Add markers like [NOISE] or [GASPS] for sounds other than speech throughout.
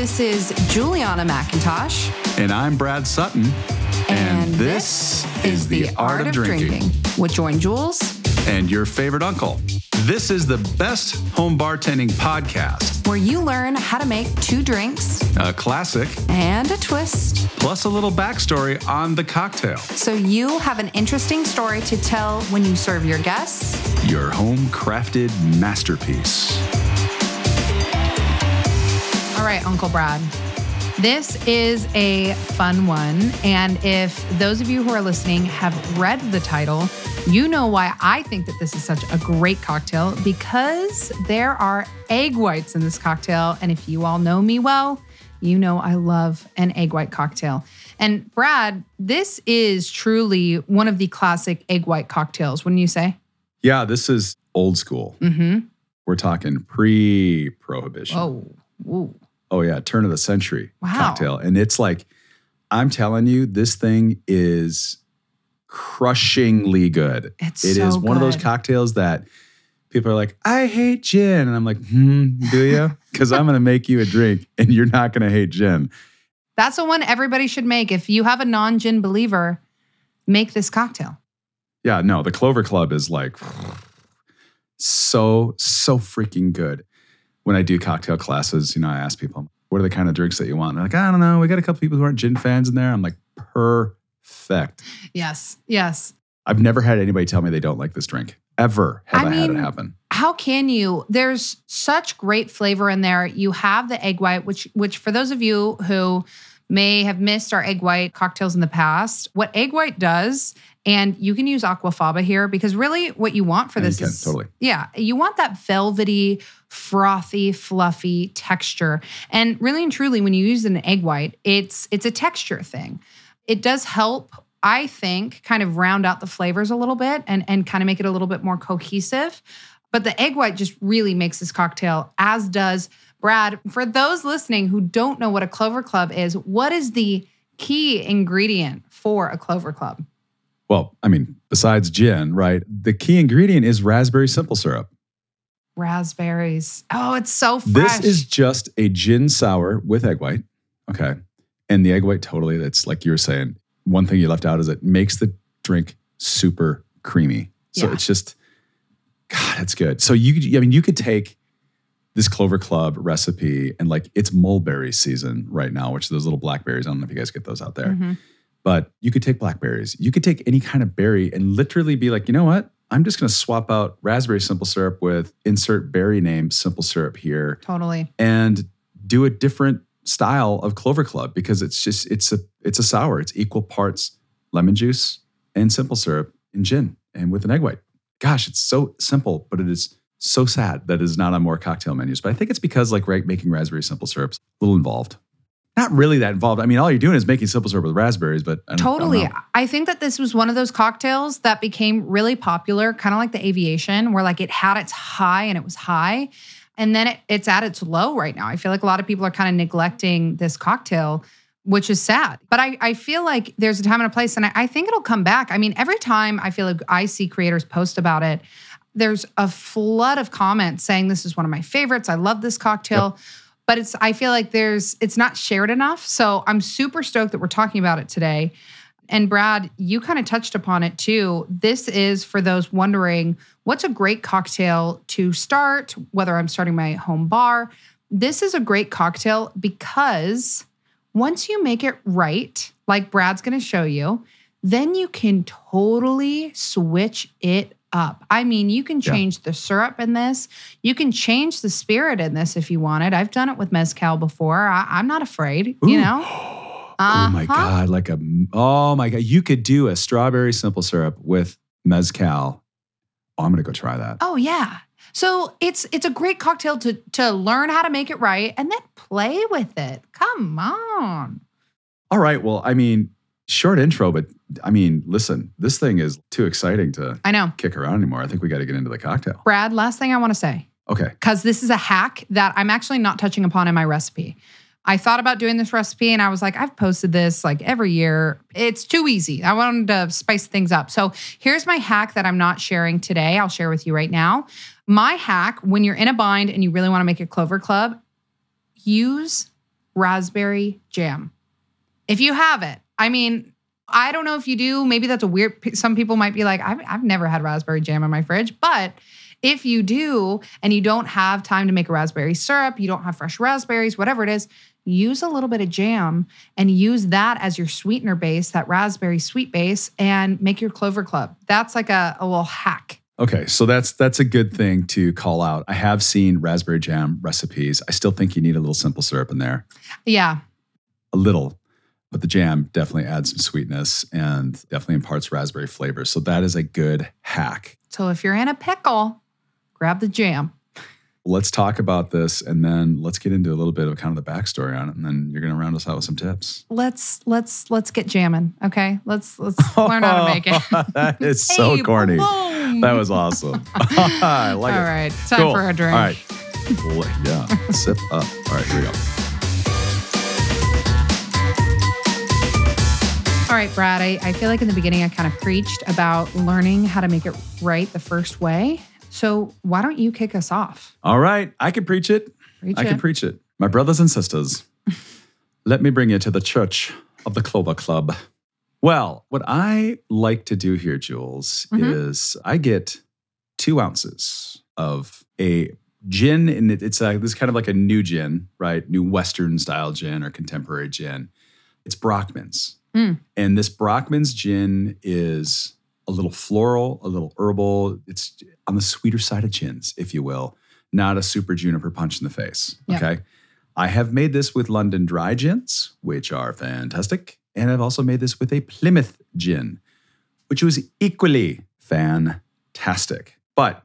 This is Juliana McIntosh. And I'm Brad Sutton. And, this, is The Art, of, drinking. with Join Jules. and your favorite uncle. This is the best home bartending podcast, where you learn how to make two drinks a classic, and a twist plus a little backstory on the cocktail. so you have an interesting story to tell when you serve your guests. Your home crafted masterpiece. All right, Uncle Brad. This is a fun one. And if those of you who are listening have read the title, you know why I think that this is such a great cocktail because there are egg whites in this cocktail. And if you all know me well, you know I love an egg white cocktail. And Brad, this is truly one of the classic egg white cocktails, wouldn't you say? Yeah, this is old school. Mm-hmm. We're talking pre prohibition. Oh, ooh. Oh, yeah, turn of the century Wow. cocktail. And it's like, I'm telling you, this thing is crushingly good. It's It so is one of those cocktails that people are like, I hate gin. And I'm like, hmm, do you? [LAUGHS] Because I'm going to make you a drink and you're not going to hate gin. That's the one everybody should make. If you have a non gin believer, make this cocktail. Yeah, no, the Clover Club is like so, so freaking good. When I do cocktail classes, you know, I ask people, what are the kind of drinks that you want? And they're like, I don't know. We got a couple people who aren't gin fans in there. I'm like, perfect. Yes, yes. I've never had anybody tell me they don't like this drink. Ever have I I, had it mean, happen. How can you? There's such great flavor in there. You have the egg white, which which for those of you who may have missed our egg white cocktails in the past, what egg white does, and you can use aquafaba here because really what you want for you this can, is totally. yeah, you want that velvety, frothy, fluffy texture. And really and truly, when you use an egg white, it's it's a texture thing. It does help, I think, kind of round out the flavors a little bit and, and kind of make it a little bit more cohesive. But the egg white just really makes this cocktail, as does Brad. For those listening who don't know what a Clover Club is, what is the key ingredient for a Clover Club? Well, I mean, besides gin, right? The key ingredient is raspberry simple syrup. Raspberries. Oh, it's so fresh. This is just a gin sour with egg white. Okay. And the egg white totally, that's like you were saying. One thing you left out is it makes the drink super creamy. So Yeah. it's just, God, it's good. So you, I mean, you could take this Clover Club recipe and like it's mulberry season right now, which are those little blackberries. I don't know if you guys get those out there, Mhm. But you could take blackberries. You could take any kind of berry and literally be like, you know what? I'm just going to swap out raspberry simple syrup with insert berry name simple syrup here Totally. and do a different style of Clover Club because it's just it's a it's a sour. It's equal parts lemon juice and simple syrup and gin and with an egg white. Gosh, it's so simple, but it is so sad that it is not on more cocktail menus. But I think it's because like right, making raspberry simple syrup's a little involved. Not really that involved. I mean, all you're doing is making simple syrup with raspberries, but I I Totally. know. I think that this was one of those cocktails that became really popular, kind of like the aviation, where like it had its high and it was high. And then it, it's at its low right now. I feel like a lot of people are kind of neglecting this cocktail, which is sad. But I, I feel like there's a time and a place, and I, I think it'll come back. I mean, every time I feel like I see creators post about it, there's a flood of comments saying this is one of my favorites. I love this cocktail. But it's I feel like there's it's not shared enough. So I'm super stoked that we're talking about it today. And Brad, you kind of touched upon it too. This is for those wondering what's a great cocktail to start, whether I'm starting my home bar. This is a great cocktail because once you make it right, like Brad's going to show you, then you can totally switch it up. I mean, you can Yeah. change the syrup in this. You can change the spirit in this if you wanted. I've done it with mezcal before. I, I'm not afraid, you Ooh. know? [GASPS] Oh my Uh-huh. god! Like a oh my god! You could do a strawberry simple syrup with mezcal. Oh, I'm gonna go try that. Oh yeah. So it's it's a great cocktail to to learn how to make it right and then play with it. Come on. All right. Well, I mean, short intro, but I mean, listen, this thing is too exciting to I know. kick around anymore. I think we got to get into the cocktail. Brad, last thing I want to say. Okay. because this is a hack that I'm actually not touching upon in my recipe. I thought about doing this recipe and I was like, I've posted this like every year. It's too easy. I wanted to spice things up. So here's my hack that I'm not sharing today. I'll share with you right now. My hack when you're in a bind and you really want to make a Clover Club, use raspberry jam. If you have it, I mean, I don't know if you do. Maybe that's a weird. Some people might be like, I've, I've never had raspberry jam in my fridge. But if you do, and you don't have time to make a raspberry syrup, you don't have fresh raspberries, whatever it is, use a little bit of jam and use that as your sweetener base, that raspberry sweet base, and make your clover club. That's like a, a little hack. Okay, so that's that's a good thing to call out. I have seen raspberry jam recipes. I still think you need a little simple syrup in there. Yeah. A little, but the jam definitely adds some sweetness and definitely imparts raspberry flavor. So that is a good hack. So if you're in a pickle, grab the jam. Let's talk about this and then let's get into a little bit of kind of the backstory on it. And then you're gonna round us out with some tips. Let's let's let's get jamming. Okay. Let's let's [LAUGHS] learn how to make it. [LAUGHS] that is so corny. boom. That was awesome. [LAUGHS] I like All it. right. Time Cool. for a drink. All right. Yeah. Sip up. All right, here we go. Right, Brad, I, I feel like in the beginning I kind of preached about learning how to make it right the first way. So why don't you kick us off? All right. I can preach it. Preach I can preach it. My brothers and sisters, [LAUGHS] let me bring you to the church of the Clover Club. Well, what I like to do here, Jules, Mhm. is I get two ounces of a gin, and it's a, this kind of like a new gin, right? New Western style gin or contemporary gin. It's Brockmans. Mm. And this Brockmans gin is a little floral, a little herbal. It's on the sweeter side of gins, if you will, not a super juniper punch in the face. Yeah. Okay. I have made this with London dry gins, which are fantastic. And I've also made this with a Plymouth gin, which was equally fantastic. But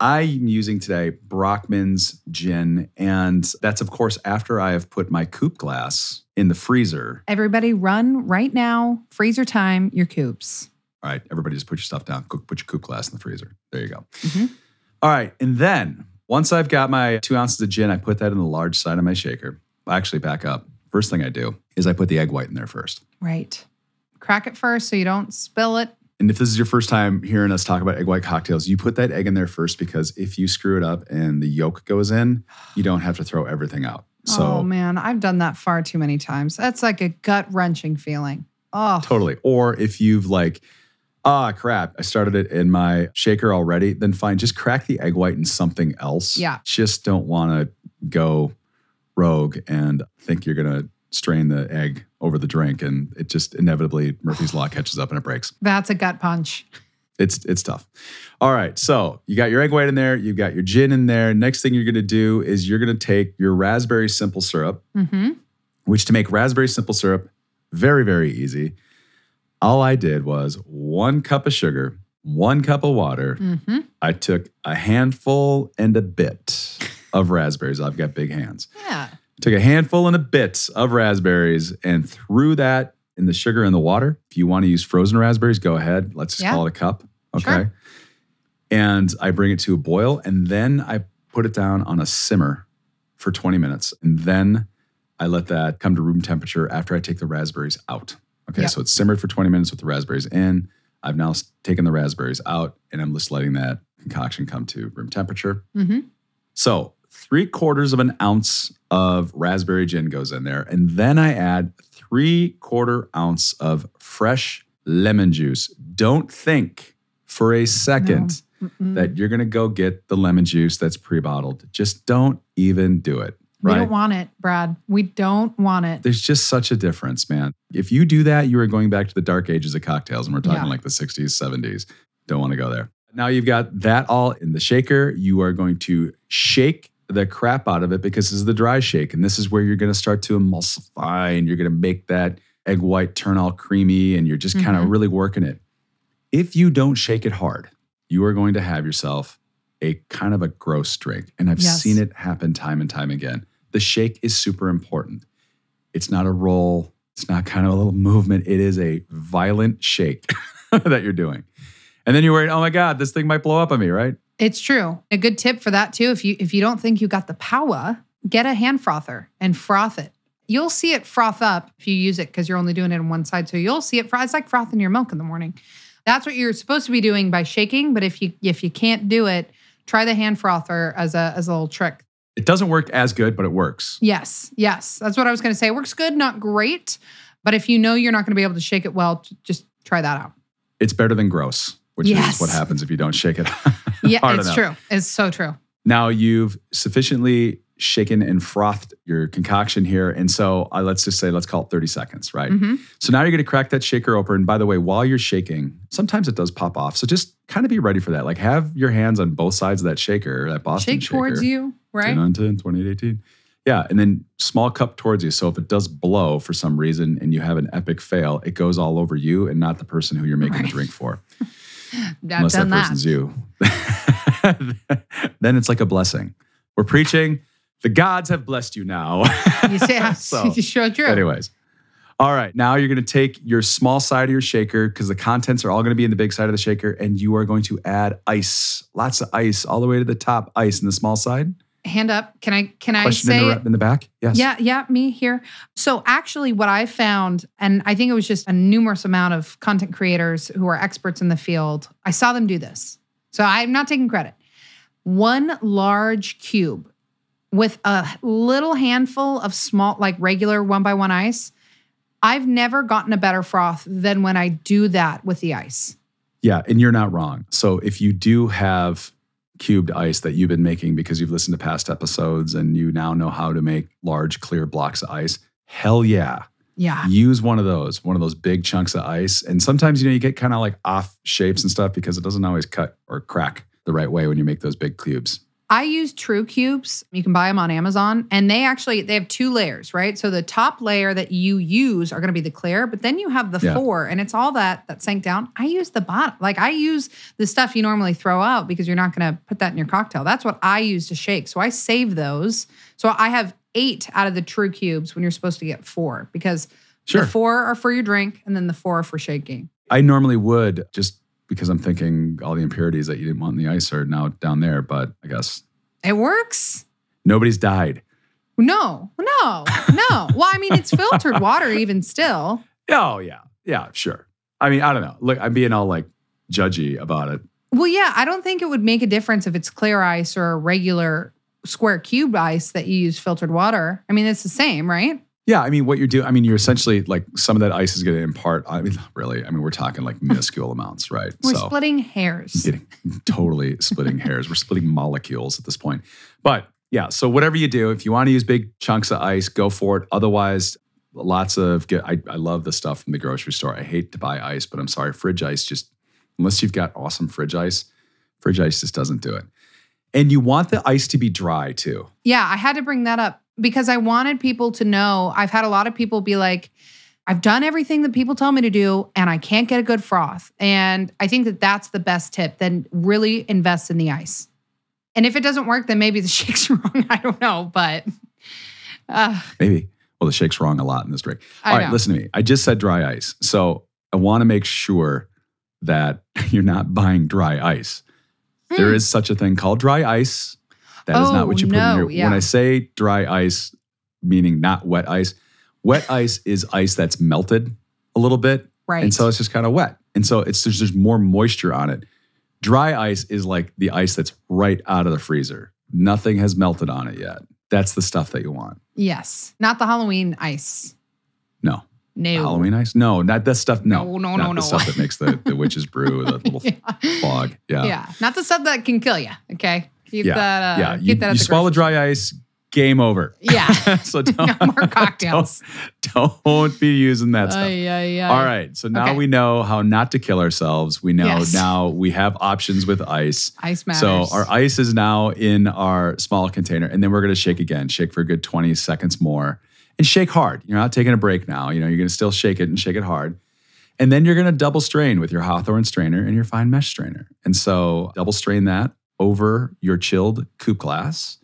I'm using today Brockmans gin. And that's, of course, after I have put my coupe glass in the freezer Everybody run right now, freezer time, your coupes. All right, everybody just put your stuff down. Put your coupe glass in the freezer. There you go. Mhm. All right, and then once I've got my two ounces of gin, I put that in the large side of my shaker. I actually back up. First thing I do is I put the egg white in there first. Right. Crack it first so you don't spill it. And if this is your first time hearing us talk about egg white cocktails, you put that egg in there first because if you screw it up and the yolk goes in, you don't have to throw everything out. So oh man, I've done that far too many times. That's like a gut wrenching feeling. Oh, Totally. Or if you've like, ah, crap, I started it in my shaker already, then fine, just crack the egg white in something else. Yeah. Just don't want to go rogue and think you're going to strain the egg over the drink and it just inevitably Murphy's law catches up and it breaks. that's a gut punch. It's it's tough. All right, so you got your egg white in there, you've got your gin in there. Next thing you're going to do is you're going to take your raspberry simple syrup Mm-hmm. which to make raspberry simple syrup, very, very easy. All I did was one cup of sugar, one cup of water. Mm-hmm. I took a handful and a bit of raspberries. I've got big hands. Yeah. Took a handful and a bit of raspberries and threw that in the sugar and the water. If you want to use frozen raspberries, go ahead. Let's just Yeah. call it a cup. Okay. Sure. And I bring it to a boil and then I put it down on a simmer for 20 minutes. And then I let that come to room temperature after I take the raspberries out. Okay. Yep. So it's simmered for 20 minutes with the raspberries in. I've now taken the raspberries out and I'm just letting that concoction come to room temperature. Mm-hmm. So three quarters of an ounce of raspberry gin goes in there. And then I add three quarter ounce of fresh lemon juice. Don't think for a second that you're going to go get the lemon juice that's pre bottled. Just don't even do it. We don't want it, Brad. We don't want it. There's just such a difference, man. If you do that, you are going back to the dark ages of cocktails, and we're talking Yeah. like the 60s, 70s. Don't want to go there. Now you've got that all in the shaker. You are going to shake the crap out of it because this is the dry shake. And this is where you're going to start to emulsify and you're going to make that egg white turn all creamy and you're just kind of mm-hmm. really working it. If you don't shake it hard, you are going to have yourself a kind of a gross drink. And I've Yes. seen it happen time and time again. The shake is super important. It's not a roll, it's not kind of a little movement. It is a violent shake [LAUGHS] that you're doing. And then you're worried, oh my God, this thing might blow up on me, right? It's true. A good tip for that too. If you if you don't think you got the power, get a hand frother and froth it. You'll see it froth up if you use it because you're only doing it on one side. So you'll see it. fro- It's like frothing your milk in the morning. That's what you're supposed to be doing by shaking. But if you if you can't do it, try the hand frother as a as a little trick. It doesn't work as good, but it works. Yes, yes. That's what I was going to say. It works good, not great. But if you know you're not going to be able to shake it well, just try that out. It's better than gross, which is what happens if you don't shake it. [LAUGHS] Yeah, [LAUGHS] it's true. It's so true. Now you've sufficiently shaken and frothed your concoction here. And so uh, let's just say, let's call it 30 seconds, right? hmm So now you're going to crack that shaker open. And by the way, while you're shaking, sometimes it does pop off. So just kind of be ready for that. Like have your hands on both sides of that shaker, that Boston Shake shaker. towards you, 10 right? on 10, 28, 18. Yeah. And then small cup towards you. So if it does blow for some reason and you have an epic fail, it goes all over you and not the person who you're making Right. the drink for. [LAUGHS] [LAUGHS] I've Unless that done that. person's you. [LAUGHS] then it's like a blessing. We're preaching, the gods have blessed you now. [LAUGHS] You say, So, sure true. Anyways. All right. Now you're going to take your small side of your shaker because the contents are all going to be in the big side of the shaker, and you are going to add ice, lots of ice, all the way to the top, ice in the small side. Hand up. Can I? Can I Question say? in the, in the back? Yes. Yeah, yeah, me here. So actually, what I found, and I think it was just a numerous amount of content creators who are experts in the field. I saw them do this. So I'm not taking credit. One large cube with a little handful of small, like regular one by one ice. I've never gotten a better froth than when I do that with the ice. Yeah. And you're not wrong. So if you do have cubed ice that you've been making because you've listened to past episodes and you now know how to make large, clear blocks of ice, hell yeah. Yeah. use one of those, one of those big chunks of ice. And sometimes, you know, you get kind of like off shapes and stuff because it doesn't always cut or crack the right way when you make those big cubes. I use True Cubes. You can buy them on Amazon, and they actually they have two layers, right? So the top layer that you use are going to be the clear, but then you have the Yeah. four, and it's all that that sank down. I use the bottom, like I use the stuff you normally throw out because you're not going to put that in your cocktail. That's what I use to shake. So I save those. So I have eight out of the True Cubes when you're supposed to get four because Sure. the four are for your drink, and then the four are for shaking. I normally would just because I'm thinking all the impurities that you didn't want in the ice are now down there, but I guess It works. nobody's died. No, no, no. well, I mean, it's filtered water even still. Oh, yeah. Yeah, sure. I mean, I don't know. Look, I'm being all like judgy about it. Well, yeah, I don't think it would make a difference if it's clear ice or a regular square cube ice that you use filtered water. I mean, it's the same, right? Yeah, I mean, what you're doing, I mean, you're essentially like some of that ice is going to impart, I mean, [LAUGHS] really, I mean, we're talking like minuscule amounts, right? We're so, splitting hairs. getting [LAUGHS] totally splitting hairs. We're splitting molecules at this point. But yeah, so whatever you do, if you want to use big chunks of ice, go for it. Otherwise, lots of get. I, I love the stuff from the grocery store. I hate to buy ice, but I'm sorry, fridge ice just unless you've got awesome fridge ice, fridge ice just doesn't do it. And you want the ice to be dry too. Yeah, I had to bring that up because I wanted people to know. I've had a lot of people be like, I've done everything that people tell me to do and I can't get a good froth. And I think that that's the best tip. Then really invest in the ice. And if it doesn't work, then maybe the [LAUGHS] shake's wrong. I don't know, but uh, Maybe. Well, the shake's wrong a lot in this drink. I All right, know. listen to me. I just said dry ice. So I want to make sure that [LAUGHS] you're not buying dry ice. There Mm. is such a thing called dry ice. That is Oh, not what you oh, put no, in here. yeah. When I say dry ice, meaning not wet ice, wet ice is ice that's melted a little bit. right. And so it's just kind of wet. And so it's there's just more moisture on it. Dry ice is like the ice that's right out of the freezer. Nothing has melted on it yet. That's the stuff that you want. yes, not the Halloween ice. No. No. Halloween ice? No, not that stuff. No, No, no, not no, the no. stuff that makes the, the witch's brew, the [LAUGHS] little Yeah. fog. Yeah, Yeah. Not the stuff that can kill you. Okay. Keep Yeah, that. Uh, yeah. Keep You, that. At you the swallow grocery dry ice, game over. Yeah. [LAUGHS] so [LAUGHS] don't, No more [LAUGHS] cocktails. Don't, don't be using that stuff. Ay, ay, ay. All right. So now Okay. we know how not to kill ourselves. We know Yes. now we have options with ice. Ice matters. So our ice is now in our small container, and then we're going to shake again. Shake for a good 20 seconds more and shake hard. You're not taking a break now. You know, you're going to still shake it and shake it hard. And then you're going to double strain with your Hawthorne strainer and your fine mesh strainer. And so double strain that over your chilled coupe glass.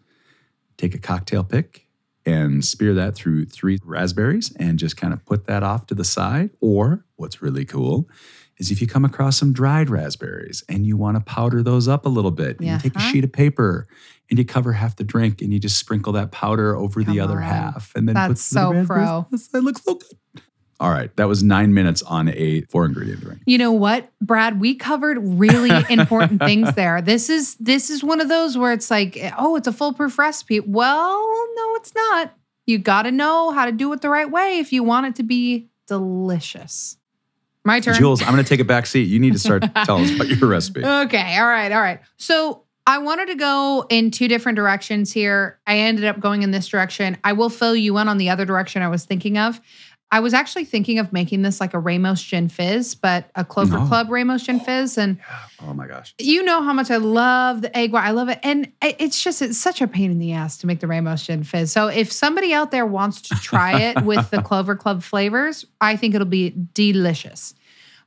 Take a cocktail pick and spear that through three raspberries and just kind of put that off to the side. Or what's really cool is if you come across some dried raspberries and you want to powder those up a little bit, and you take a uh-huh. sheet of paper and you cover half the drink and you just sprinkle that powder over the other on. half and then That's put the so raspberries pro. It looks so good. All right. That was nine minutes on a four ingredient drink. You know what, Brad? We covered really [LAUGHS] important things there. This is this is one of those where it's like, oh, it's a foolproof recipe. Well, no, it's not. You got to know how to do it the right way if you want it to be delicious. My turn. Jules, I'm going to take a back seat. You need to start [LAUGHS] telling us about your recipe. Okay. All right. All right. So I wanted to go in two different directions here. I ended up going in this direction. I will fill you in on the other direction I was thinking of. I was actually thinking of making this like a Ramos Gin Fizz, but a Clover No. Club Ramos Gin oh, Fizz. And Oh my gosh. you know how much I love the egg white. I love it. And it's just, it's such a pain in the ass to make the Ramos Gin Fizz. So if somebody out there wants to try [LAUGHS] it with the Clover Club flavors, I think it'll be delicious.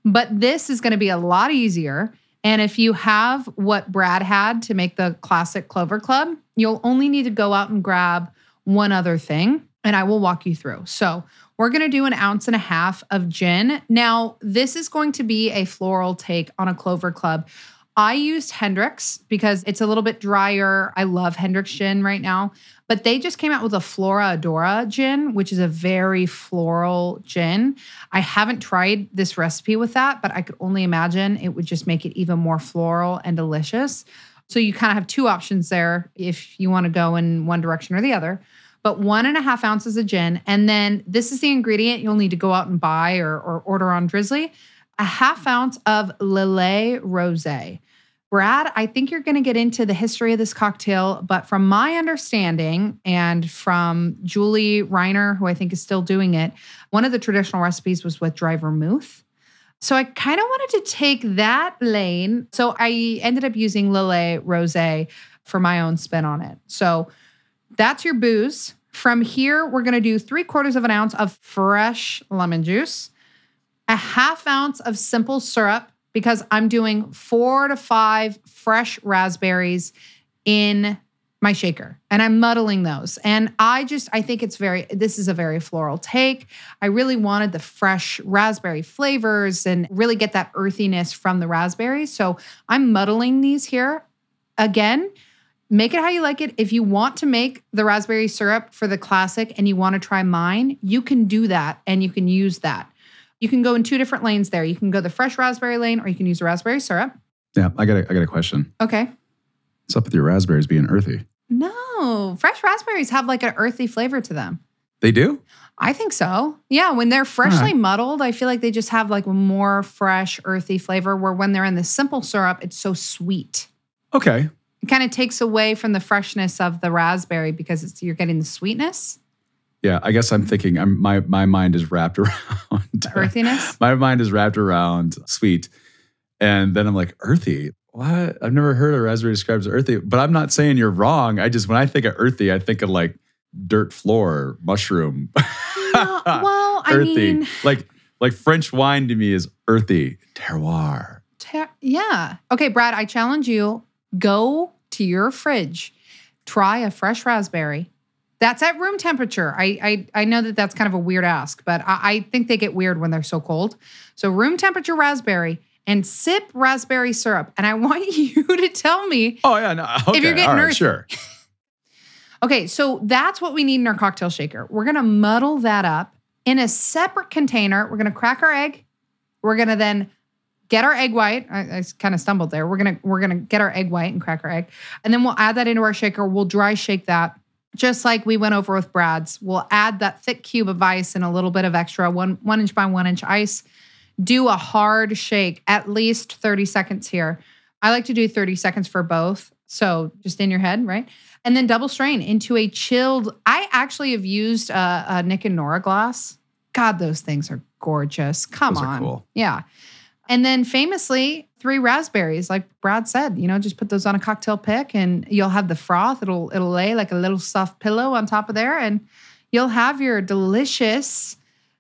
But this is going to be a lot easier. And if you have what Brad had to make the classic Clover Club, you'll only need to go out and grab one other thing, and I will walk you through. So, we're going to do an ounce and a half of gin. Now, this is going to be a floral take on a Clover Club. I used Hendrick's because it's a little bit drier. I love Hendrick's gin right now, but they just came out with a Flora Adora gin, which is a very floral gin. I haven't tried this recipe with that, but I could only imagine it would just make it even more floral and delicious. So you kind of have two options there if you want to go in one direction or the other. But one and a half ounces of gin. And then this is the ingredient you'll need to go out and buy or, or order on Drizzly a half ounce of Lillet Rose. Brad, I think you're going to get into the history of this cocktail, but from my understanding and from Julie Reiner, who I think is still doing it, one of the traditional recipes was with dry vermouth. So I kind of wanted to take that lane. So I ended up using Lillet Rose for my own spin on it. So that's your booze. From here, we're going to do three quarters of an ounce of fresh lemon juice, a half ounce of simple syrup, because I'm doing four to five fresh raspberries in my shaker and I'm muddling those. And I just, I think it's very, this is a very floral take. I really wanted the fresh raspberry flavors and really get that earthiness from the raspberries. So I'm muddling these here. Again, make it how you like it. If you want to make the raspberry syrup for the classic and you want to try mine, you can do that and you can use that. You can go in two different lanes there. You can go the fresh raspberry lane or you can use the raspberry syrup. Yeah, I got a, I got a question. Okay. What's up with your raspberries being earthy? No, fresh raspberries have like an earthy flavor to them. They do? I think so. Yeah, when they're freshly right. muddled, I feel like they just have like more fresh, earthy flavor. Where when they're in the simple syrup, it's so sweet. Okay. It kind of takes away from the freshness of the raspberry because it's you're getting the sweetness, Yeah, I guess I'm thinking I'm, my my mind is wrapped [LAUGHS] around the earthiness. my mind is wrapped around sweet. And then I'm like, earthy? What? I've never heard a raspberry described as earthy, but I'm not saying you're wrong. I just, when I think of earthy, I think of like dirt floor, mushroom. [LAUGHS] No, well, I earthy. mean, like, like French wine to me is earthy, terroir. Ter- yeah. Okay, Brad, I challenge you go to your fridge, try a fresh raspberry. That's at room temperature. I I, I know that that's kind of a weird ask, but I, I think they get weird when they're so cold. So room temperature raspberry and sip raspberry syrup. And I [LAUGHS] want you to tell me. Oh, yeah. No, okay. If you're getting all right, earthy. sure. [LAUGHS] Okay, so that's what we need in our cocktail shaker. We're gonna muddle that up in a separate container. We're gonna crack our egg. We're gonna then get our egg white. I, I kind of stumbled there. We're gonna we're gonna get our egg white and crack our egg, and then we'll add that into our shaker. We'll dry shake that, just like we went over with Brad's. We'll add that thick cube of ice and a little bit of extra one one inch by one inch ice. Do a hard shake, at least thirty seconds here. I like to do thirty seconds for both. So just in your head, right? And then double strain into a chilled. I actually have used a, a Nick and Nora glass. God, those things are gorgeous. Come Those are on. cool. Yeah. And then famously, three raspberries, like Brad said, you know, just put those on a cocktail pick and you'll have the froth. It'll it'll lay like a little soft pillow on top of there, and you'll have your delicious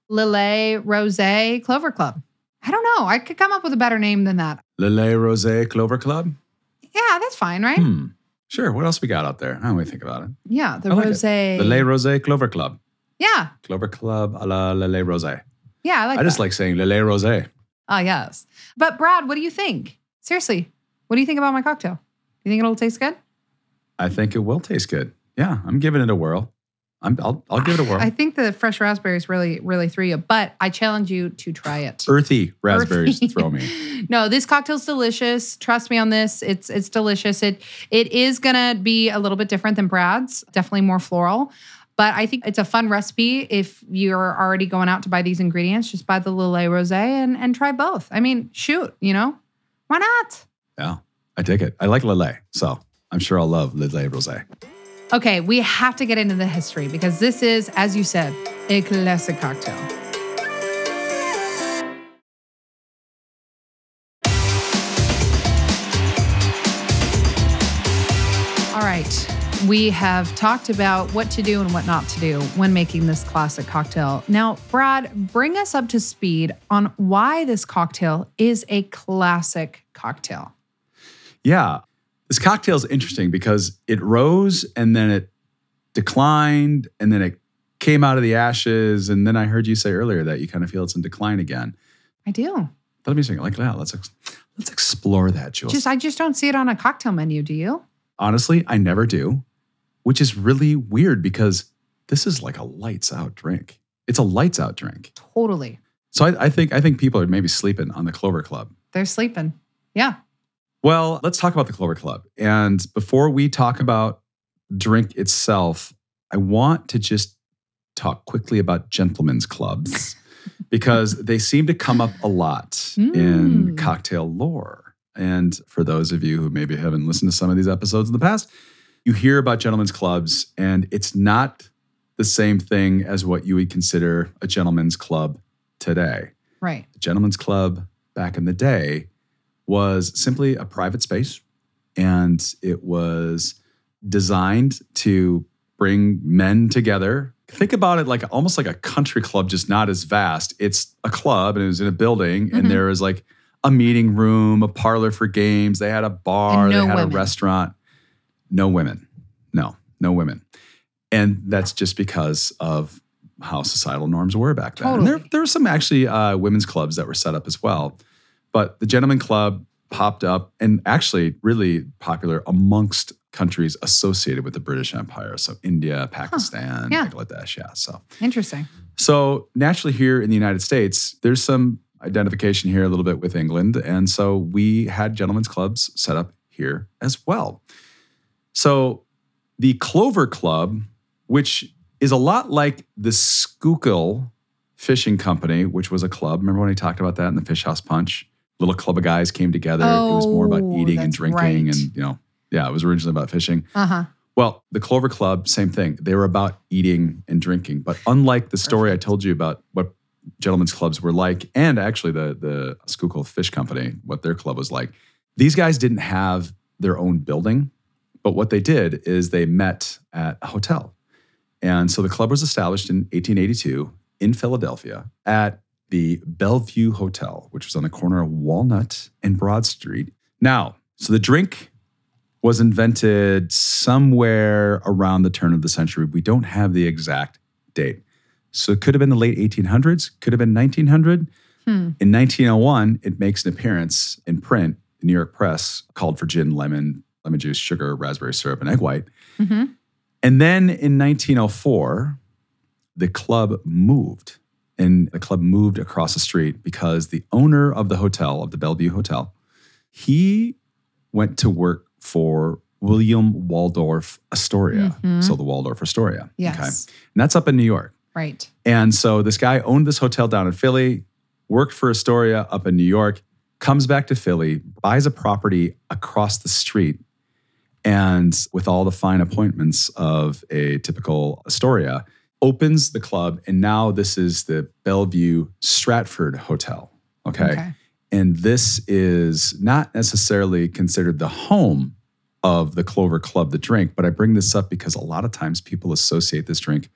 Lillet Rose Clover Club. I don't know. I could come up with a better name than that. Lillet Rosé Clover Club? Yeah, that's fine, right? Hmm. Sure. What else we got out there? Now we think about it. Yeah, the I like rose. Lillet Rosé Clover Club. Yeah, Clover Club a la Lillet Rosé. yeah, I like I just that. like saying Lillet Rosé. Oh, yes. But Brad, what do you think? Seriously, what do you think about my cocktail? You think it'll taste good? I think it will taste good. Yeah, I'm giving it a whirl. I'm, I'll, I'll give it a [SIGHS] whirl. I think the fresh raspberries really, really threw you, but I challenge you to try it. Earthy [LAUGHS] raspberries Earthy. throw me. [LAUGHS] No, this cocktail's delicious. Trust me on this. It's it's delicious. It it is gonna be a little bit different than Brad's. Definitely more floral. But I think it's a fun recipe if you're already going out to buy these ingredients. Just buy the Lillet Rosé and, and try both. I mean, shoot, you know, why not? Yeah, I dig it. I like Lillet, so I'm sure I'll love Lillet Rosé. Okay, we have to get into the history because this is, as you said, a classic cocktail. We have talked about what to do and what not to do when making this classic cocktail. Now, Brad, bring us up to speed on why this cocktail is a classic cocktail. Yeah, this cocktail is interesting because it rose and then it declined and then it came out of the ashes. And then I heard you say earlier that you kind of feel it's in decline again. I do. Let me think like, yeah, let's let's explore that, Jules. Just I just don't see it on a cocktail menu, do you? Honestly, I never do, which is really weird because this is like a lights out drink. It's a lights out drink. Totally. So I, I think I think people are maybe sleeping on the Clover Club. They're sleeping. Yeah. Well, let's talk about the Clover Club. And before we talk about drink itself, I want to just talk quickly about gentlemen's clubs [LAUGHS] because they seem to come up a lot in Mm. cocktail lore. And for those of you who maybe haven't listened to some of these episodes in the past, you hear about gentlemen's clubs, and it's not the same thing as what you would consider a gentleman's club today. Right. The gentlemen's club back in the day was simply a private space and it was designed to bring men together. Think about it like almost like a country club, just not as vast. It's a club and it was in a building Mhm. and there was like a meeting room, a parlor for games, they had a bar, no they had women. a restaurant. No women. No, no women. And that's just because of how societal norms were back then. And there, Totally. there were some actually uh, women's clubs that were set up as well. But the Gentleman Club popped up and actually really popular amongst countries associated with the British Empire. So India, Pakistan, Yeah. Bangladesh. Yeah. So Interesting. so naturally, here in the United States, there's some identification here a little bit with England. And so we had gentlemen's clubs set up here as well. So the Clover Club, which is a lot like the Schuylkill Fishing Company, which was a club. Remember when I talked about that in the Fish House Punch? Little club of guys came together. it was more about Oh, eating and drinking, right. and you know, yeah, it was originally about fishing. Uh huh. Well, the Clover Club, same thing. They were about eating and drinking. But unlike the story I told you about what gentlemen's clubs were like, and actually the the Schuylkill Fish Company, what their club was like, these guys didn't have their own building. But what they did is they met at a hotel. And so the club was established in 1882 in Philadelphia at the Bellevue Hotel, which was on the corner of Walnut and Broad Street. Now, so the drink was invented somewhere around the turn of the century. We don't have the exact date. So it could have been the late 1800s, could have been 1900. Hmm. In 1901, it makes an appearance in print. The New York Press called for gin, lemon, lemon juice, sugar, raspberry syrup, and egg white. hmm And then in 1904, the club moved. And the club moved across the street because the owner of the hotel, of the Bellevue Hotel, he went to work for William Waldorf Astoria. Mhm. So the Waldorf Astoria. Yes. And that's up in New York. Right. And so this guy owned this hotel down in Philly, worked for Astoria up in New York, comes back to Philly, buys a property across the street, and with all the fine appointments of a typical Astoria, opens the club. And now this is the Bellevue Stratford Hotel. Okay. And this is not necessarily considered the home of the Clover Club, the drink, but I bring this up because a lot of times people associate this drink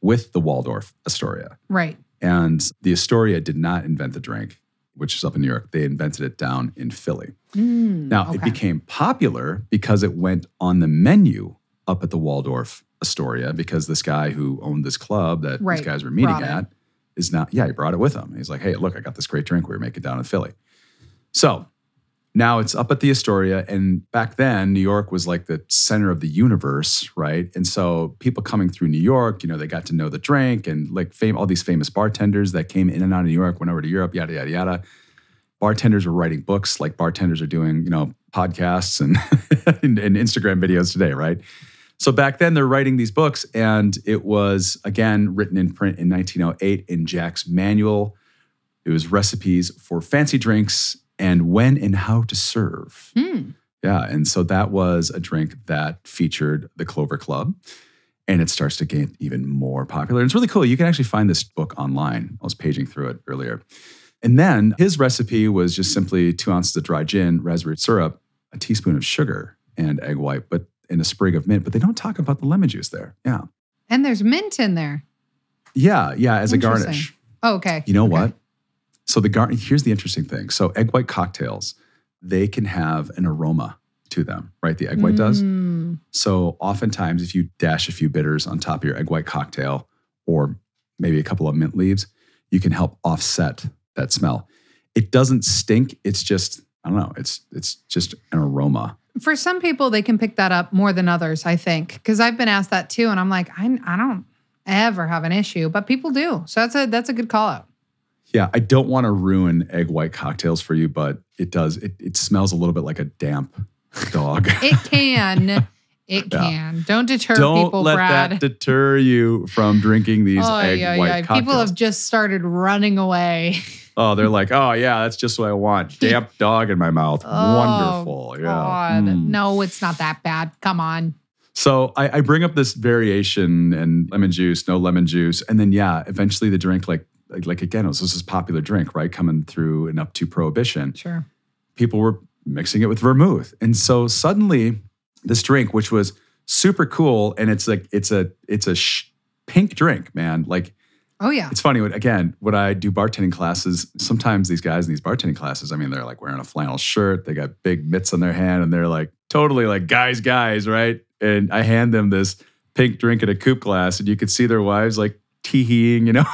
with the Waldorf Astoria. Right. And the Astoria did not invent the drink, which is up in New York. They invented it down in Philly. Mm, Now, it became popular because it went on the menu up at the Waldorf Astoria because this guy who owned this club that Right, these guys were meeting at is now, yeah, he brought it with him. He's like, hey, look, I got this great drink we were making down in Philly. So, Now it's up at the Astoria. And back then, New York was like the center of the universe, right? And so people coming through New York, you know, they got to know the drink and like fame, all these famous bartenders that came in and out of New York, went over to Europe, yada, yada, yada. Bartenders were writing books like bartenders are doing, you know, podcasts and, [LAUGHS] and, and Instagram videos today, right? So back then they're writing these books, and it was again written in print in 1908 in Jack's manual. It was recipes for fancy drinks and when and how to serve. Hmm. Yeah, and so that was a drink that featured the Clover Club, and it starts to get even more popular. And it's really cool. You can actually find this book online. I was paging through it earlier. And then his recipe was just simply two ounces of dry gin, raspberry syrup, a teaspoon of sugar, and egg white. But in a sprig of mint, but they don't talk about the lemon juice there. Yeah. And there's mint in there. Yeah, yeah, as a garnish. Oh, okay. You know Okay. what? So the gar- here's the interesting thing. So egg white cocktails, they can have an aroma to them, right? The egg white does. Mm. So oftentimes if you dash a few bitters on top of your egg white cocktail or maybe a couple of mint leaves, you can help offset that smell. It doesn't stink, it's just I don't know, it's it's just an aroma. For some people, they can pick that up more than others, I think. Because I've been asked that too. And I'm like, I, I don't ever have an issue, but people do. So that's a that's a good call out. Yeah, I don't want to ruin egg white cocktails for you, but it does. It, it smells a little bit like a damp dog. [LAUGHS] It can. [LAUGHS] It Yeah. can. Don't deter don't people, let Brad. that deter you from drinking these oh, egg yeah, white yeah. cocktails. People have just started running away. [LAUGHS] oh, they're like, oh yeah, that's just what I want. [LAUGHS] Damp dog in my mouth. Oh, Wonderful. Yeah. God. Mm. No, it's not that bad. Come on. So I, I bring up this variation and lemon juice, no lemon juice, and then yeah, eventually the drink like like, like again, it was this is popular drink, right? Coming through and up to prohibition. Sure. people were mixing it with vermouth. And so suddenly this drink, which was super cool, and it's like it's a it's a sh- pink drink, man. Like Oh, yeah. it's funny when again when I do bartending classes, sometimes these guys in these bartending classes, I mean, they're like wearing a flannel shirt, they got big mitts on their hand, and they're like totally like guys, guys, right? And I hand them this pink drink in a coupe glass, and you could see their wives like teeheeing, you know,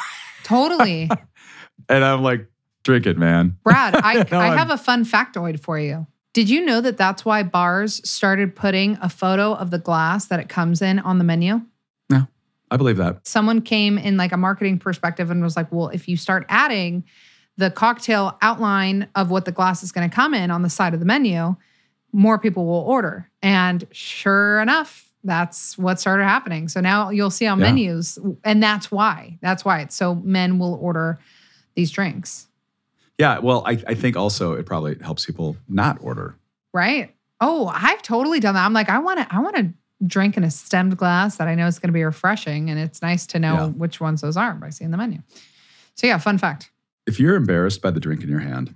Totally. [LAUGHS] and I'm like, drink it, man. Brad, I, [LAUGHS] I have a fun factoid for you. Did you know that that's why bars started putting a photo of the glass that it comes in on the menu? I believe that. Someone came in like a marketing perspective and was like, well, if you start adding the cocktail outline of what the glass is going to come in on the side of the menu, more people will order. And sure enough, that's what started happening. So now you'll see on Yeah. menus, and that's why. That's why it's so men will order these drinks. Yeah, well, I, I think also it probably helps people not order. Right. Oh, I've totally done that. I'm like, I want to, I want to drink in a stemmed glass that I know is going to be refreshing, and it's nice to know Yeah. which ones those are by seeing the menu. So yeah, fun fact. If you're embarrassed by the drink in your hand,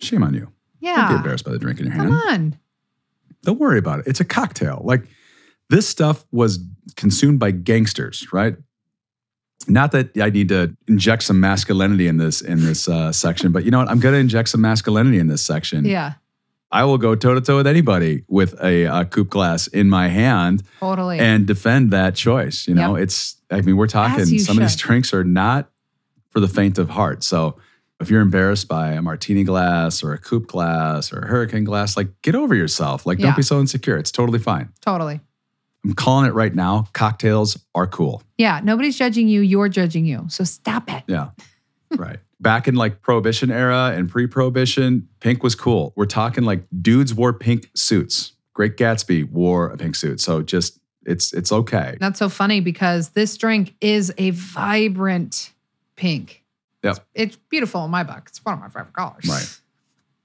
shame on you. Yeah. Don't be embarrassed by the drink in your come hand. Come on. Don't worry about it. It's a cocktail. Like this stuff was consumed by gangsters, right? Not that I need to inject some masculinity in this in this uh, section, but you know what? I'm going to inject some masculinity in this section. Yeah, I will go toe to toe with anybody with a, a coupe glass in my hand totally. and defend that choice. You know, Yep. it's, I mean, we're talking, some of these drinks are not for the faint of heart. So if you're embarrassed by a martini glass or a coupe glass or a hurricane glass, like get over yourself. Like, Yeah. don't be so insecure. It's totally fine. totally. I'm calling it right now. Cocktails are cool. Yeah, nobody's judging you. You're judging you. So stop it. Yeah. right. [LAUGHS] Back in like prohibition era and pre-prohibition, pink was cool. We're talking like dudes wore pink suits. Great Gatsby wore a pink suit. So just it's it's okay. That's so funny because this drink is a vibrant pink. Yep. It's, it's beautiful in my book. It's one of my favorite colors. Right.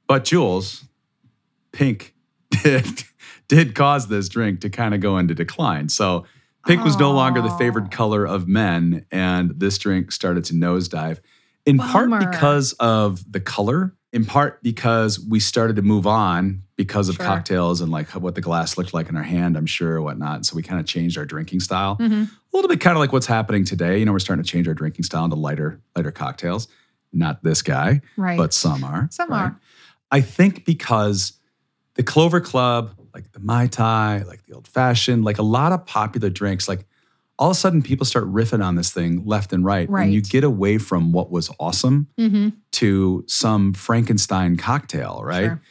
But Jules, pink [LAUGHS] did did cause this drink to kind of go into decline. So pink was no longer the favored color of men, and this drink started to nosedive. In Bummer. part because of the color, in part because we started to move on because of Sure. cocktails and like what the glass looked like in our hand, I'm sure, or whatnot. So we kind of changed our drinking style Mhm. a little bit kind of like what's happening today. You know, we're starting to change our drinking style into lighter, lighter cocktails. Not this guy, Right. but some are. Some right? are. I think because the Clover Club, like the Mai Tai, like the old fashioned, like a lot of popular drinks, like all of a sudden people start riffing on this thing left and right. And you get away from what was awesome Mhm. to some Frankenstein cocktail, right? Sure.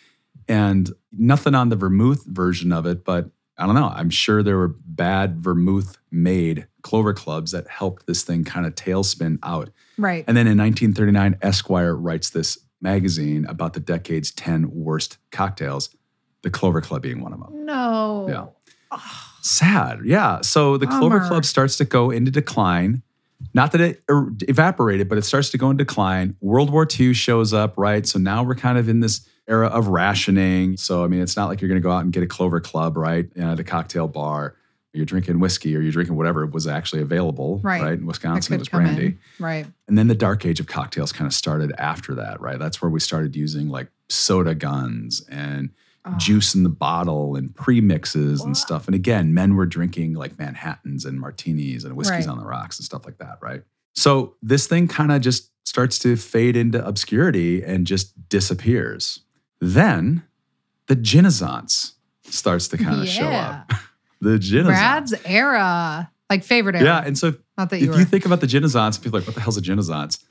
And nothing on the vermouth version of it, but I don't know. I'm sure there were bad vermouth made clover clubs that helped this thing kind of tailspin out. Right. And then in 1939, Esquire writes this magazine about the decade's 10 worst cocktails, the Clover Club being one of them. no. Yeah. Sad. Yeah. So the Clover Club starts to go into decline. Not that it er- evaporated, but it starts to go in decline. World War II shows up, right? So now we're kind of in this era of rationing. So, I mean, it's not like you're going to go out and get a Clover Club, right? At a cocktail bar. You're drinking whiskey or you're drinking whatever was actually available, Right. right? In Wisconsin, it was brandy. in. Right. And then the dark age of cocktails kind of started after that, right? That's where we started using like soda guns and Oh. juice in the bottle and premixes and stuff. And again, men were drinking like Manhattans and martinis and whiskeys Right. on the rocks and stuff like that, right? So this thing kind of just starts to fade into obscurity and just disappears. Then the Ginazance starts to kind of show up. [LAUGHS] the Ginazance. Brad's era, like favorite era. Yeah, and so Not that you if were. you think about the Ginazance, people are like, what the hell's a Ginazance?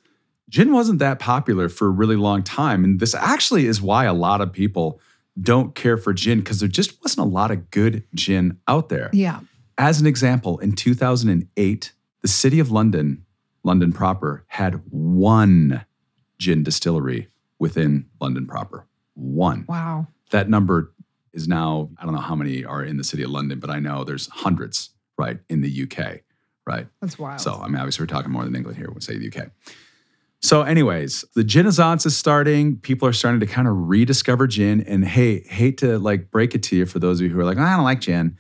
Gin wasn't that popular for a really long time. And this actually is why a lot of people don't care for gin because there just wasn't a lot of good gin out there. yeah. As an example, in 2008, the city of London, London proper, had one gin distillery within London proper. One. Wow. That number is now, I don't know how many are in the city of London, but I know there's hundreds, right, in the UK, right? That's wild. So, I mean, obviously, we're talking more than England here when we say the UK. So, anyways, the Ginazance is starting. People are starting to kind of rediscover gin. And hey, hate to like break it to you for those of you who are like, I don't like gin.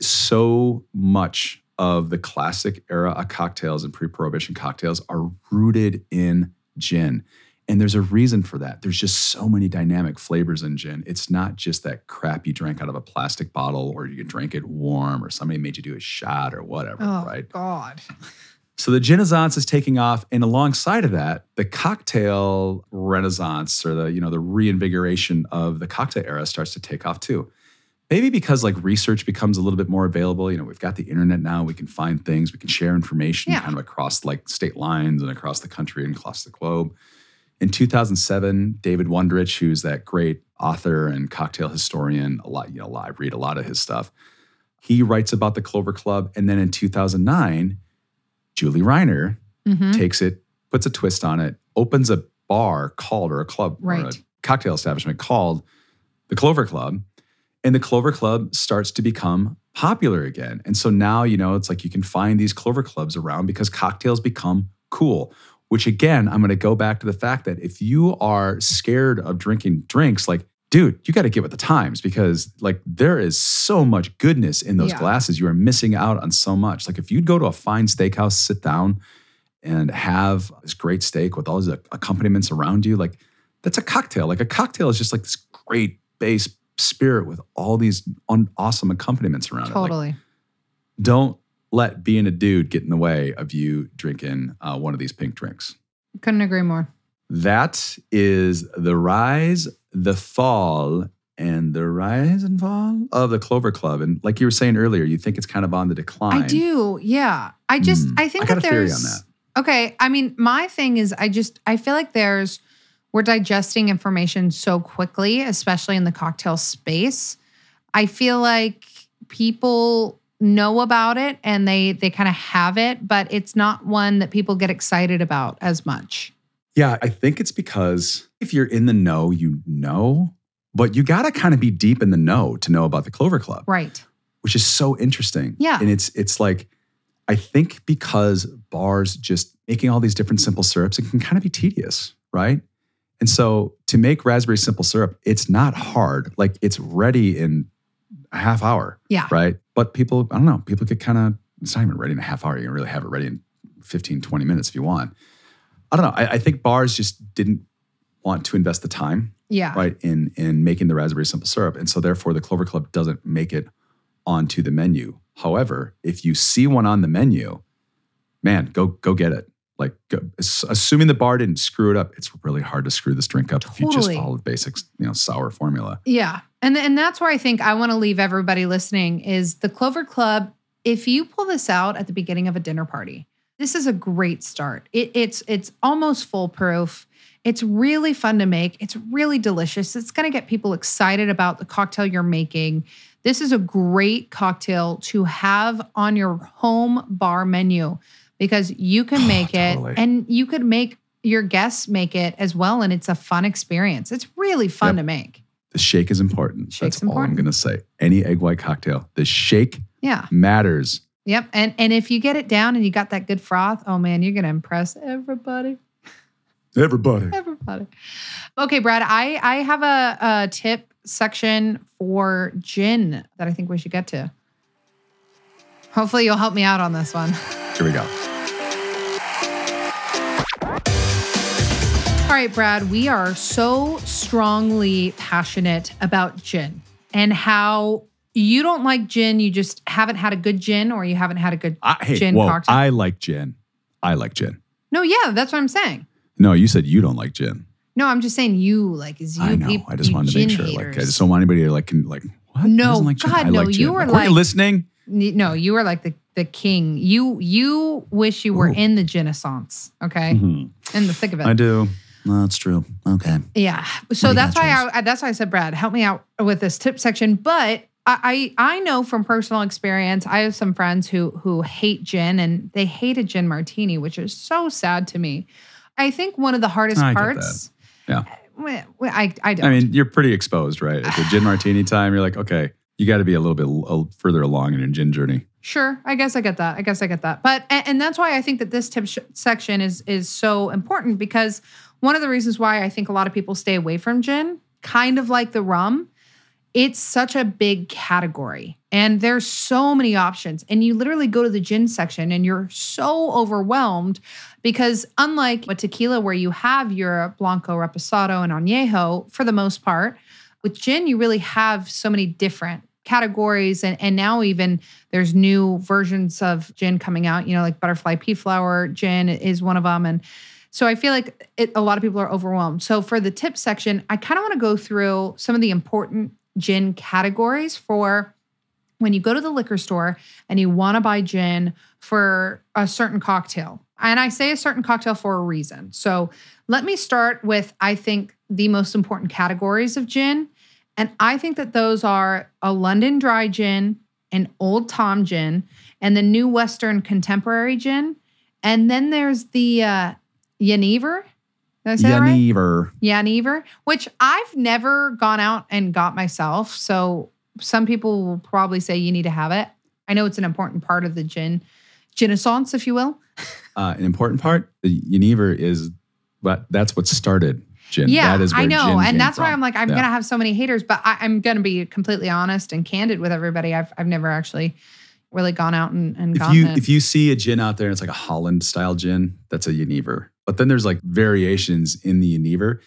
So much of the classic era of cocktails and pre prohibition cocktails are rooted in gin. And there's a reason for that. There's just so many dynamic flavors in gin. It's not just that crap you drank out of a plastic bottle or you drank it warm or somebody made you do a shot or whatever, oh, right? God. So the Ginazance is taking off, and alongside of that, the cocktail renaissance or the you know the reinvigoration of the cocktail era starts to take off too. Maybe because like research becomes a little bit more available. You know, we've got the internet now. We can find things. We can share information Yeah. kind of across like state lines and across the country and across the globe. In 2007, David Wondrich, who's that great author and cocktail historian, a lot you know, I read a lot of his stuff. He writes about the Clover Club, and then in 2009, Julie Reiner Mhm. takes it, puts a twist on it, opens a bar called or a club or a Right. cocktail establishment called the Clover Club. And the Clover Club starts to become popular again. And so now, you know, it's like you can find these Clover Clubs around because cocktails become cool. Which again, I'm going to go back to the fact that if you are scared of drinking drinks, like, dude, you got to get with the times because like there is so much goodness in those Yeah. glasses. You are missing out on so much. Like if you'd go to a fine steakhouse, sit down and have this great steak with all these accompaniments around you, like that's a cocktail. Like a cocktail is just like this great base spirit with all these un- awesome accompaniments around it. Like, Totally. don't let being a dude get in the way of you drinking uh, one of these pink drinks. Couldn't agree more. That is the rise, the fall, and the rise and fall of the Clover Club. And like you were saying earlier, you think it's kind of on the decline. I do. Yeah. I just, Hmm. I think I that there's. that. Okay. I mean, my thing is, I just, I feel like there's, we're digesting information so quickly, especially in the cocktail space. I feel like people know about it and they they kind of have it, but it's not one that people get excited about as much. Yeah, I think it's because if you're in the know, you know, but you got to kind of be deep in the know to know about the Clover Club. Right. which is so interesting. Yeah. And it's it's like I think because bars just making all these different simple syrups, it can kind of be tedious, right? And so to make raspberry simple syrup, it's not hard. Like it's ready in a half hour, Yeah. right? But people, I don't know, people get kind of, it's not even ready in a half hour. You can really have it ready in 15, 20 minutes if you want. I don't know. I, I think bars just didn't want to invest the time Yeah. right in in making the raspberry simple syrup and so therefore the clover club doesn't make it onto the menu however if you see one on the menu man go go get it like go, assuming the bar didn't screw it up it's really hard to screw this drink up if you just Totally. follow the basics you know sour formula Yeah. And and that's where I think I want to leave everybody listening is the Clover Club. If you pull this out at the beginning of a dinner party, this is a great start. It, it's it's almost foolproof. It's really fun to make. It's really delicious. It's going to get people excited about the cocktail you're making. This is a great cocktail to have on your home bar menu because you can [SIGHS] make Totally. it and you could make your guests make it as well. And it's a fun experience. It's really fun Yep. to make. The shake is important. Shake's That's all I'm going to say. Any egg white cocktail, the shake Yeah. matters. Yep. And and if you get it down and you got that good froth, oh man, you're gonna impress everybody. Everybody. Everybody. Okay, Brad, I I have a, a tip section for gin that I think we should get to. Hopefully you'll help me out on this one. Here we go. All right, Brad, we are so strongly passionate about gin and how you don't like gin, you just haven't had a good gin or you haven't had a good I, hey, gin whoa, cocktail. I like gin. I like gin. No, yeah, that's what I'm saying. No, you said you don't like gin. No, I'm just saying you like is you I know. peop- I just wanted to make sure. Like, I just don't want anybody to like, can, like, what? No, like. God, no, like you were Like, like- you listening? No, you were like the the king. You you wish you were Ooh. in the Genaissance, okay, Mhm. in the thick of it. I do. No, that's true. Okay. Yeah. So that's why I, that's why I said, Brad, help me out with this tip section. But I, I know from personal experience, I have some friends who who hate gin and they hate a gin martini, which is so sad to me. I think one of the hardest I parts. Yeah. Eh, I I don't. I mean, you're pretty exposed, right? At the gin martini time, you're like, okay, you got to be a little bit l- further along in your gin journey. Sure, I guess I get that. I guess I get that. But and, and that's why I think that this tip sh- section is is so important because one of the reasons why I think a lot of people stay away from gin, kind of like the rum, it's such a big category. And there's so many options. And you literally go to the gin section and you're so overwhelmed because unlike a tequila where you have your blanco reposado and añejo for the most part with gin you really have so many different categories. And, and now even there's new versions of gin coming out you know like butterfly pea flower gin is one of them and so i feel like it, a lot of people are overwhelmed. So for the tip section i kind of want to go through some of the important gin categories for when you go to the liquor store and you want to buy gin for a certain cocktail. And i say a certain cocktail for a reason. So let me start with i think the most important categories of gin. And I think that those are a London dry gin, an old Tom gin, and the new Western contemporary gin. And then there's the uh, Jenever. Did I say that right? Jenever. Which I've never gone out and got myself. So some people will probably say you need to have it. I know it's an important part of the gin, Genaissance, if you will. [LAUGHS] Uh, an important part, the Jenever is, but that's what started gin. Yeah, that is where I know, and that's why. I'm like, I'm Yeah. gonna have so many haters, but I, I'm gonna be completely honest and candid with everybody. I've I've never actually really gone out and, and If gotten you it. if you see a gin out there and it's like a Holland style gin, that's a Jenever. But then there's like variations in the Jenever.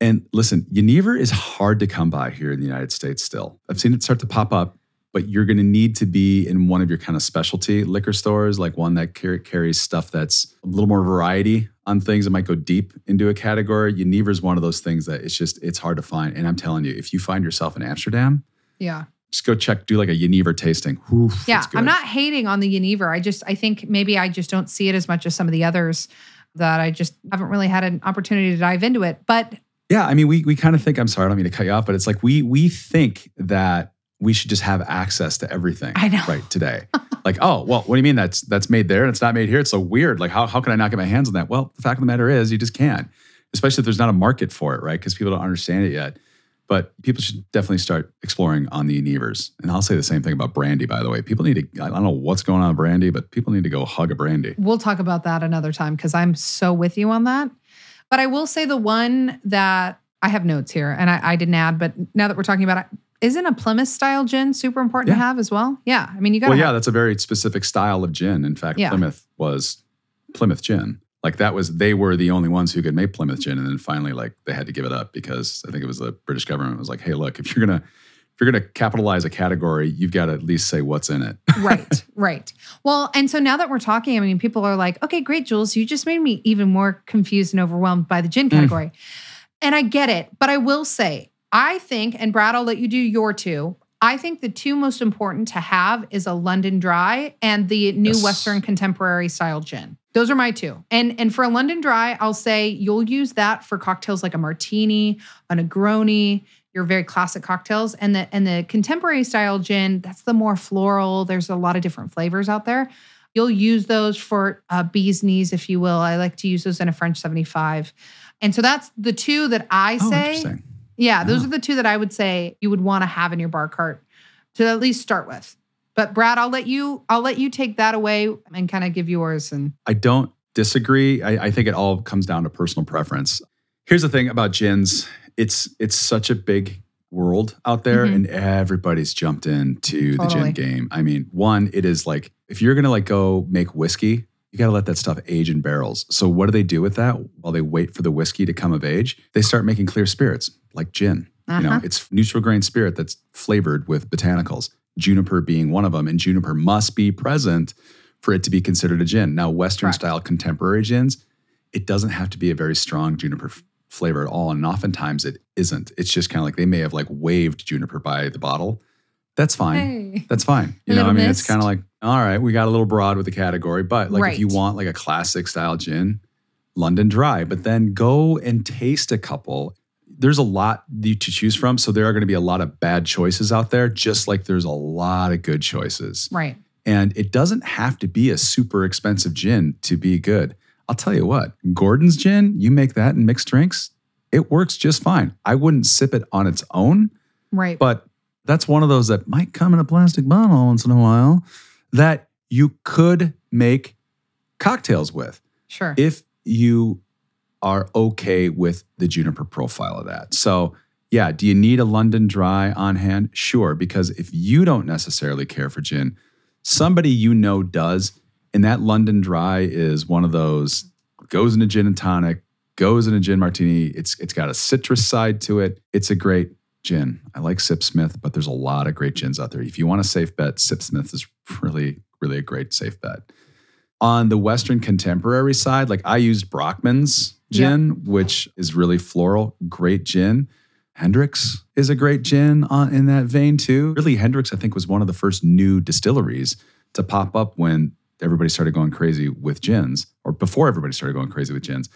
And listen, Jenever is hard to come by here in the United States still. I've seen it start to pop up, but you're going to need to be in one of your kind of specialty liquor stores, like one that car- carries stuff that's a little more variety on things that might go deep into a category. Jenever is one of those things that it's just, it's hard to find. And I'm telling you, if you find yourself in Amsterdam, yeah, just go check, do like a Jenever tasting. Oof, yeah. I'm not hating on the Jenever. I just I think maybe I just don't see it as much as some of the others that I just haven't really had an opportunity to dive into it. But Yeah, I mean, we we kind of think. I'm sorry, I don't mean to cut you off, but it's like we we think that we should just have access to everything. I know. right today. [LAUGHS] like, oh, well, what do you mean that's that's made there and it's not made here? It's so weird. Like, how how can I not get my hands on that? Well, the fact of the matter is, you just can't. Especially if there's not a market for it, right? Because people don't understand it yet. But people should definitely start exploring on the Nevers. And I'll say the same thing about brandy, by the way. People need to, I don't know what's going on with brandy, but people need to go hug a brandy. we'll talk about that another time because I'm so with you on that. But I will say the one that I have notes here and I, I didn't add, but now that we're talking about it, isn't a Plymouth style gin super important to have as well? Yeah. I mean, you got to Well, yeah, that's a very specific style of gin. In fact, Yeah. Plymouth was Plymouth gin. Like that was they were the only ones who could make Plymouth gin, and then finally, like they had to give it up because I think it was the British government was like, "Hey, look, if you're gonna if you're gonna capitalize a category, you've got to at least say what's in it." [LAUGHS] right, right. Well, and so now that we're talking, I mean, people are like, okay, great, Jules, you just made me even more confused and overwhelmed by the gin hmm. category. And I get it. But I will say, I think, and Brad, I'll let you do your two. I think the two most important to have is a London Dry and the new Yes. Western contemporary style gin. Those are my two. And and for a London dry, I'll say you'll use that for cocktails like a martini, a Negroni, your very classic cocktails. And the and the contemporary style gin, that's the more floral. There's a lot of different flavors out there. You'll use those for uh, bee's knees, if you will. I like to use those in a French 75. And so that's the two that I Oh, say. interesting. Yeah, those Yeah. are the two that I would say you would want to have in your bar cart to at least start with. But Brad, I'll let you I'll let you take that away and kind of give yours and I don't disagree. I, I think it all comes down to personal preference. Here's the thing about gins: it's it's such a big world out there, Mhm. and everybody's jumped into Totally. the gin game. I mean, one, it is like if you're gonna like go make whiskey, you got to let that stuff age in barrels. So what do they do with that while they wait for the whiskey to come of age? They start making clear spirits like gin. You know, Uh-huh. it's neutral grain spirit that's flavored with botanicals. Juniper being one of them, and juniper must be present for it to be considered a gin. Now, Western Correct. style contemporary gins, it doesn't have to be a very strong juniper f- flavor at all, and oftentimes it isn't. It's just kind of like they may have like waved juniper by the bottle. That's fine. hey. That's fine. You know, I mean, it's kind of like, all right, we got a little broad with the category, but like if you want like a classic style gin, London Dry, but then go and taste a couple. There's a lot to choose from, so there are going to be a lot of bad choices out there, just like there's a lot of good choices. Right. And it doesn't have to be a super expensive gin to be good. I'll tell you what, Gordon's gin, you make that in mixed drinks, it works just fine. I wouldn't sip it on its own, Right. but that's one of those that might come in a plastic bottle once in a while that you could make cocktails with sure. if you are okay with the juniper profile of that. So, yeah, do you need a London dry on hand? Sure, because if you don't necessarily care for gin, somebody you know does, and that London dry is one of those goes in a gin and tonic, goes in a gin martini. It's it's got a citrus side to it. It's a great gin. I like Sipsmith, but there's a lot of great gins out there. If you want a safe bet, Sipsmith is really really a great safe bet. On the Western contemporary side, like I used Brockmans gin, which is really floral, great gin. Hendrick's is a great gin on, in that vein too. Really, Hendrick's, I think, was one of the first new distilleries to pop up when everybody started going crazy with gins, or before everybody started going crazy with gins.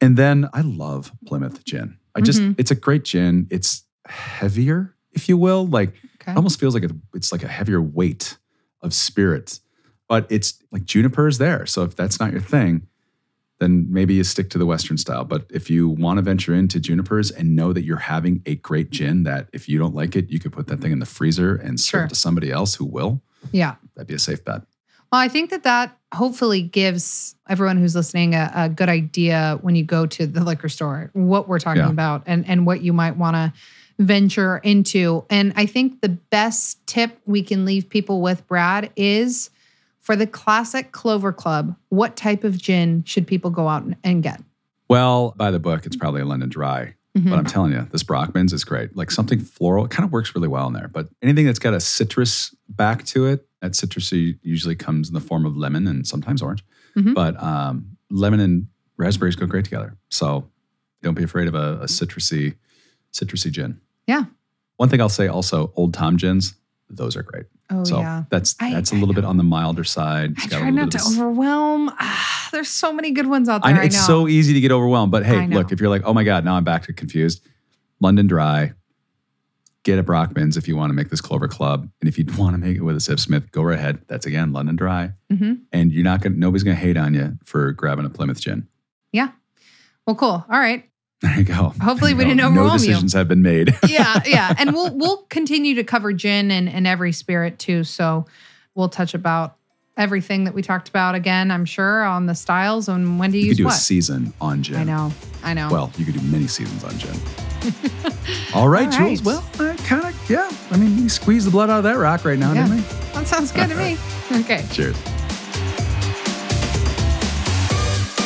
And then I love Plymouth gin. I just, Mhm. it's a great gin. It's heavier, if you will. Like okay. it almost feels like a, it's like a heavier weight of spirits, but it's like juniper is there. So if that's not your thing, then maybe you stick to the Western style. But if you want to venture into junipers and know that you're having a great gin, that if you don't like it, you could put that thing in the freezer and serve Sure. it to somebody else who will. yeah. That'd be a safe bet. Well, I think that that hopefully gives everyone who's listening a, a good idea when you go to the liquor store what we're talking Yeah. about and and what you might want to venture into. And I think the best tip we can leave people with, Brad, is for the classic Clover Club. What type of gin should people go out and, get? Well, by the book, it's probably a London Dry. Mhm. But I'm telling you, this Brockmans is great. Like something floral, it kind of works really well in there. But anything that's got a citrus back to it, that citrusy usually comes in the form of lemon and sometimes orange. Mhm. But um, lemon and raspberries go great together. So don't be afraid of a, a citrusy, citrusy gin. Yeah. One thing I'll say also, Old Tom gins, those are great. Oh so yeah. that's I- that's a I little bit on the milder side. It's I try not to overwhelm. Ah, there's so many good ones out I there. I, it's so easy to get overwhelmed. But hey, look, if you're like, oh my God, now I'm back to confused, London Dry, get a Brockmans if you want to make this Clover Club. And if you [LAUGHS] want to make it with a Sipsmith, go right ahead. That's again London Dry. Mhm. And you're not to, nobody's going to hate on you for grabbing a Plymouth gin. Yeah. Well, cool. All right. There you go. Hopefully There we you didn't go. overwhelm No you. decisions have been made. [LAUGHS] yeah, yeah. And we'll we'll continue to cover gin and, and every spirit too. So we'll touch about everything that we talked about again, I'm sure, on the styles and when do you use could do what. a season on gin. I know. I know. Well, you could do many seasons on gin. [LAUGHS] All right, All Jules. Well, I kind of, yeah. I mean, we squeezed the blood out of that rock right now, Yeah. didn't we? that sounds good to me. [LAUGHS] Okay. Cheers.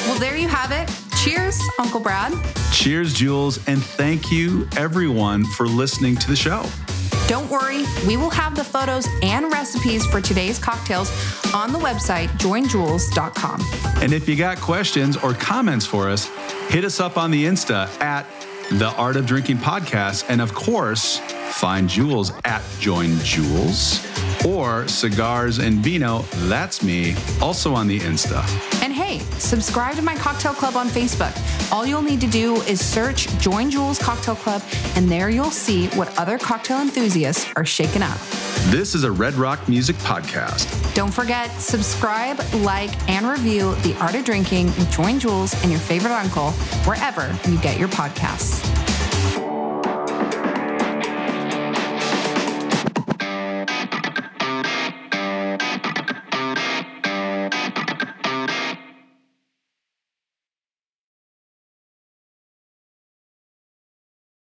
Well, there you have it. Cheers, Uncle Brad. Cheers, Jules. And thank you, everyone, for listening to the show. Don't worry, we will have the photos and recipes for today's cocktails on the website joinjules.com. And if you got questions or comments for us, hit us up on the Insta at the Art of Drinking Podcast. And of course, find Jules at Join Jules or Cigars and Vino. That's me, also on the Insta. And hey, subscribe to my cocktail club on Facebook. All you'll need to do is search Join Jules Cocktail Club, and there you'll see what other cocktail enthusiasts are shaking up. This is a Redd Rock Music Podcast. Don't forget, subscribe, like, and review The Art of Drinking with Join Jules and your favorite uncle wherever you get your podcasts.